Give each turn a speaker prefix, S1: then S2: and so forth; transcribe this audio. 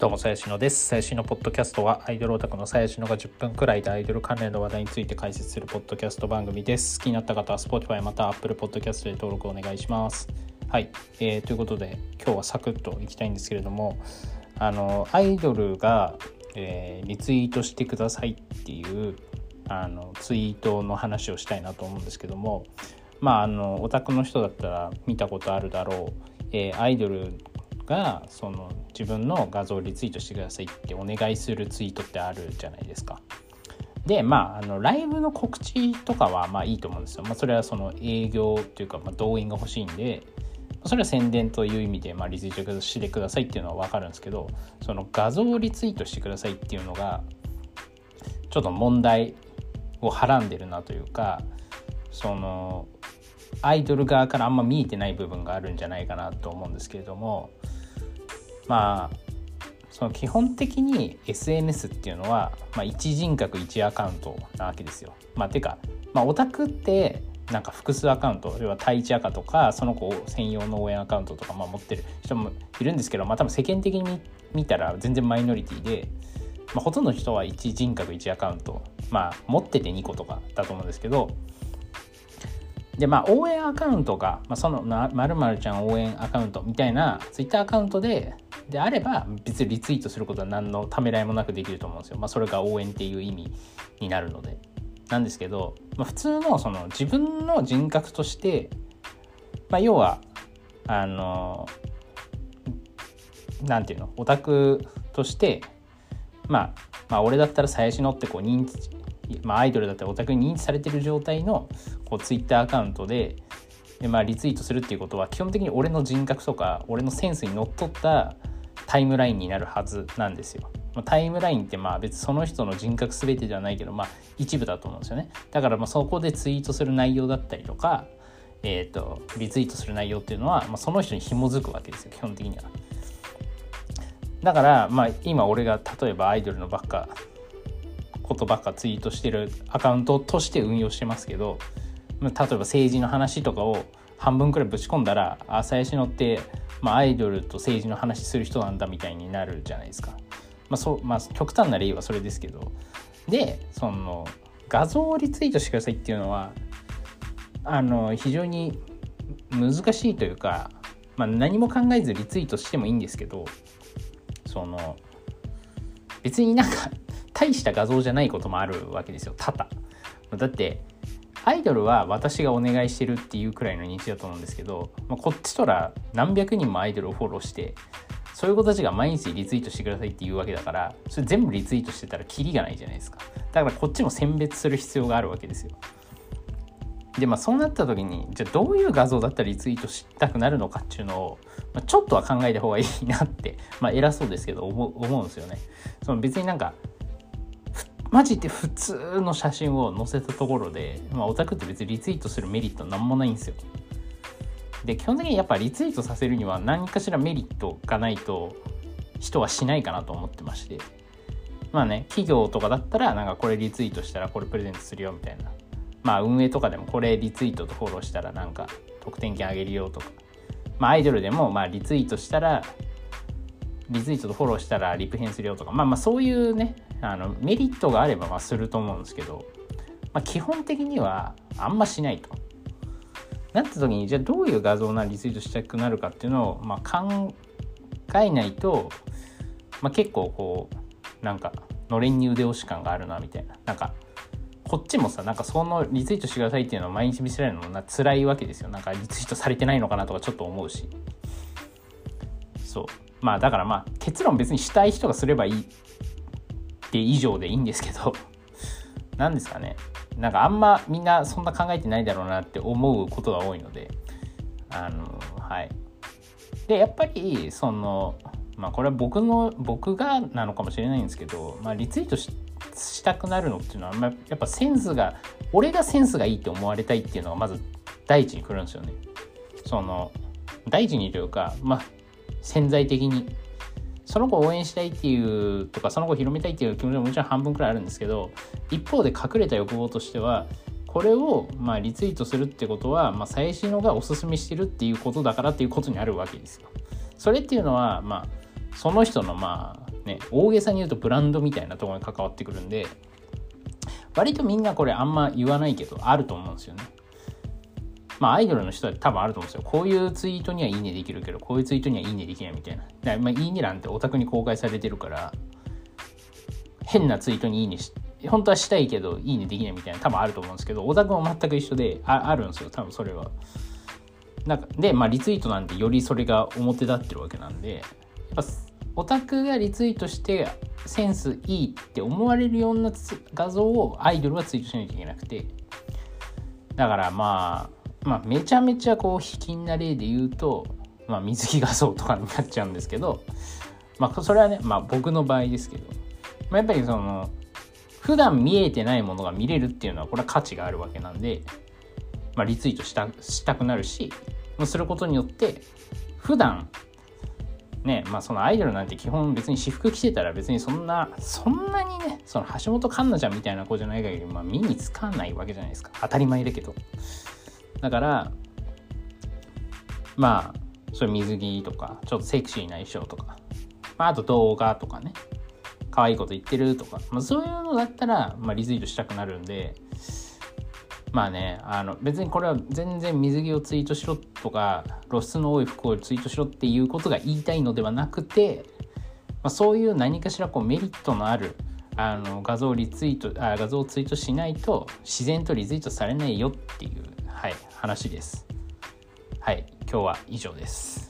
S1: どうも、さやしのです。さやしのポッドキャストは、アイドルオタクのさやしのが10分くらいでアイドル関連の話題について解説するポッドキャスト番組です。好きになった方は、Spotify また Apple Podcast で登録お願いします。はい、えーということで、今日はサクッといきたいんですけれども、あの、アイドルが、えーリツイートしてくださいっていう、あの、ツイートの話をしたいなと思うんですけども、まあ、あの、オタクの人だったら見たことあるだろう、えーアイドルがその自分の画像をリツイートしてくださいってお願いするツイートってあるじゃないですか。でまああのライブの告知とかはまあいいと思うんですよ。まあ、それはその営業というか、まあ、動員が欲しいんでそれは宣伝という意味で、まあ、リツイートしてくださいっていうのは分かるんですけどその画像をリツイートしてくださいっていうのがちょっと問題をはらんでるなというかそのアイドル側からあんま見えてない部分があるんじゃないかなと思うんですけれどもまあその基本的に SNS っていうのは、まあ、一人格一アカウントなわけですよ。まあ、てか、まあ、オタクってなんか複数アカウント要は対一アカとかその子専用の応援アカウントとかまあ持ってる人もいるんですけど、まあ、多分世間的に見たら全然マイノリティで、まあ、ほとんどの人は一人格一アカウント、まあ、持ってて2個とかだと思うんですけどでまあ応援アカウントが、まあ、そのまるまるちゃん応援アカウントみたいなツイッターアカウントでであれば別にリツイートすることは何のためらいもなくできると思うんですよ。まあ、それが応援っていう意味になるので。なんですけど、まあ、普通のその自分の人格として、まあ、要はあのなんていうのオタクとして、まあ、まあ俺だったら最初のってこう認知まあ、アイドルだったらオタクに認知されてる状態のこうツイッターアカウントでで、まあ、リツイートするっていうことは基本的に俺の人格とか俺のセンスにのっとったタイムラインになるはずなんですよ。まあタイムラインってまあ別にその人の人格全てではないけど、まあ、一部だと思うんですよね。だからまあそこでツイートする内容だったりとか、えー、とリツイートする内容っていうのは、まあ、その人に紐づくわけですよ基本的には。だから、まあ、今俺が例えばアイドルのばっかことばっかツイートしてるアカウントとして運用してますけど例えば政治の話とかを半分くらいぶち込んだら朝やしのって、まあ、アイドルと政治の話する人なんだみたいになるじゃないですか。まあそまあ、極端な例はそれですけどでその画像をリツイートしてくださいっていうのはあの非常に難しいというか、まあ、何も考えずリツイートしてもいいんですけどその別になんか大した画像じゃないこともあるわけですよ。多々。だってアイドルは私がお願いしてるっていうくらいの認知だと思うんですけど、まあ、こっちとら何百人もアイドルをフォローしてそういう子たちが毎日リツイートしてくださいっていうわけだからそれ全部リツイートしてたらキリがないじゃないですか。だからこっちも選別する必要があるわけですよ。でまあそうなった時にじゃあどういう画像だったらリツイートしたくなるのかっていうのを、まあ、ちょっとは考えた方がいいなってまあ偉そうですけど思うんですよね。その別になんかマジで普通の写真を載せたところで、まあ、オタクって別にリツイートするメリットなんもないんですよ。で基本的にやっぱリツイートさせるには何かしらメリットがないと人はしないかなと思ってまして。まあね企業とかだったらなんかこれリツイートしたらこれプレゼントするよみたいな。まあ運営とかでもこれリツイートとフォローしたらなんか得点券あげるよとか。まあアイドルでもまあリツイートしたらリツイートとフォローしたらリプ編するよとかまあまあそういうねあのメリットがあればますると思うんですけど、まあ、基本的にはあんましないと。なった時にじゃあどういう画像なリツイートしたくなるかっていうのを、まあ、考えないと、まあ、結構こうなんかのれんに腕押し感があるなみたいな。なんかこっちもさなんかそのリツイートしてくださいっていうのを毎日見せられるのもな辛いわけですよ。なんかリツイートされてないのかなとかちょっと思うし。そう。まあだからまあ結論別にしたい人がすればいいって以上でいいんですけど 何ですかね。なんかあんまみんなそんな考えてないだろうなって思うことが多いのであのはい。でやっぱりそのまあこれは僕の僕がなのかもしれないんですけど、まあ、リツイートししたくなるのっていうのは、ま、やっぱセンスが俺がセンスがいいって思われたいっていうのがまず第一に来るんですよね。その第一にというかまあ潜在的にその子を応援したいっていうとかその子を広めたいっていう気持ちももちろん半分くらいあるんですけど一方で隠れた欲望としてはこれをまリツイートするってことは、まあ、最新のがおすすめしてるっていうことだからっていうことにあるわけですよ。それっていうのはまあその人のまあね、大げさに言うとブランドみたいなところに関わってくるんで割とみんなこれあんま言わないけどあると思うんですよね。まあアイドルの人は多分あると思うんですよ。こういうツイートにはいいねできるけど、こういうツイートにはいいねできないみたいな。だまあ、いいね欄ってオタクに公開されてるから、変なツイートにいいねし、本当はしたいけど、いいねできないみたいな多分あると思うんですけど、オタクも全く一緒でああるんですよ、多分それは。なんかで、まあリツイートなんてよりそれが表立ってるわけなんで、やっぱオタクがリツイートしてセンスいいって思われるような画像をアイドルはツイートしなきゃいけなくてだからまあまあめちゃめちゃこう卑近な例で言うと、まあ、水着画像とかになっちゃうんですけどまあそれはねまあ僕の場合ですけど、まあ、やっぱりその普段見えてないものが見れるっていうのはこれは価値があるわけなんで、まあ、リツイートしたしたくなるしすることによって普段ねまあそのアイドルなんて基本別に私服着てたら別にそんなそんなにねその橋本環奈ちゃんみたいな子じゃない限りまあ目につかないわけじゃないですか。当たり前だけど。だからまあそれ水着とかちょっとセクシーな衣装とか、まあ、あと動画とかね。可愛いこと言ってるとか、まあ、そういうのだったら、まあ、リツイートしたくなるんでまあねあの別にこれは全然水着をツイートしろとか露出の多い服をツイートしろっていうことが言いたいのではなくて、まあ、そういう何かしらこうメリットのあるあの画像リツイートあ画像をツイートしないと自然とリツイートされないよっていう、はい、話です。はい今日は以上です。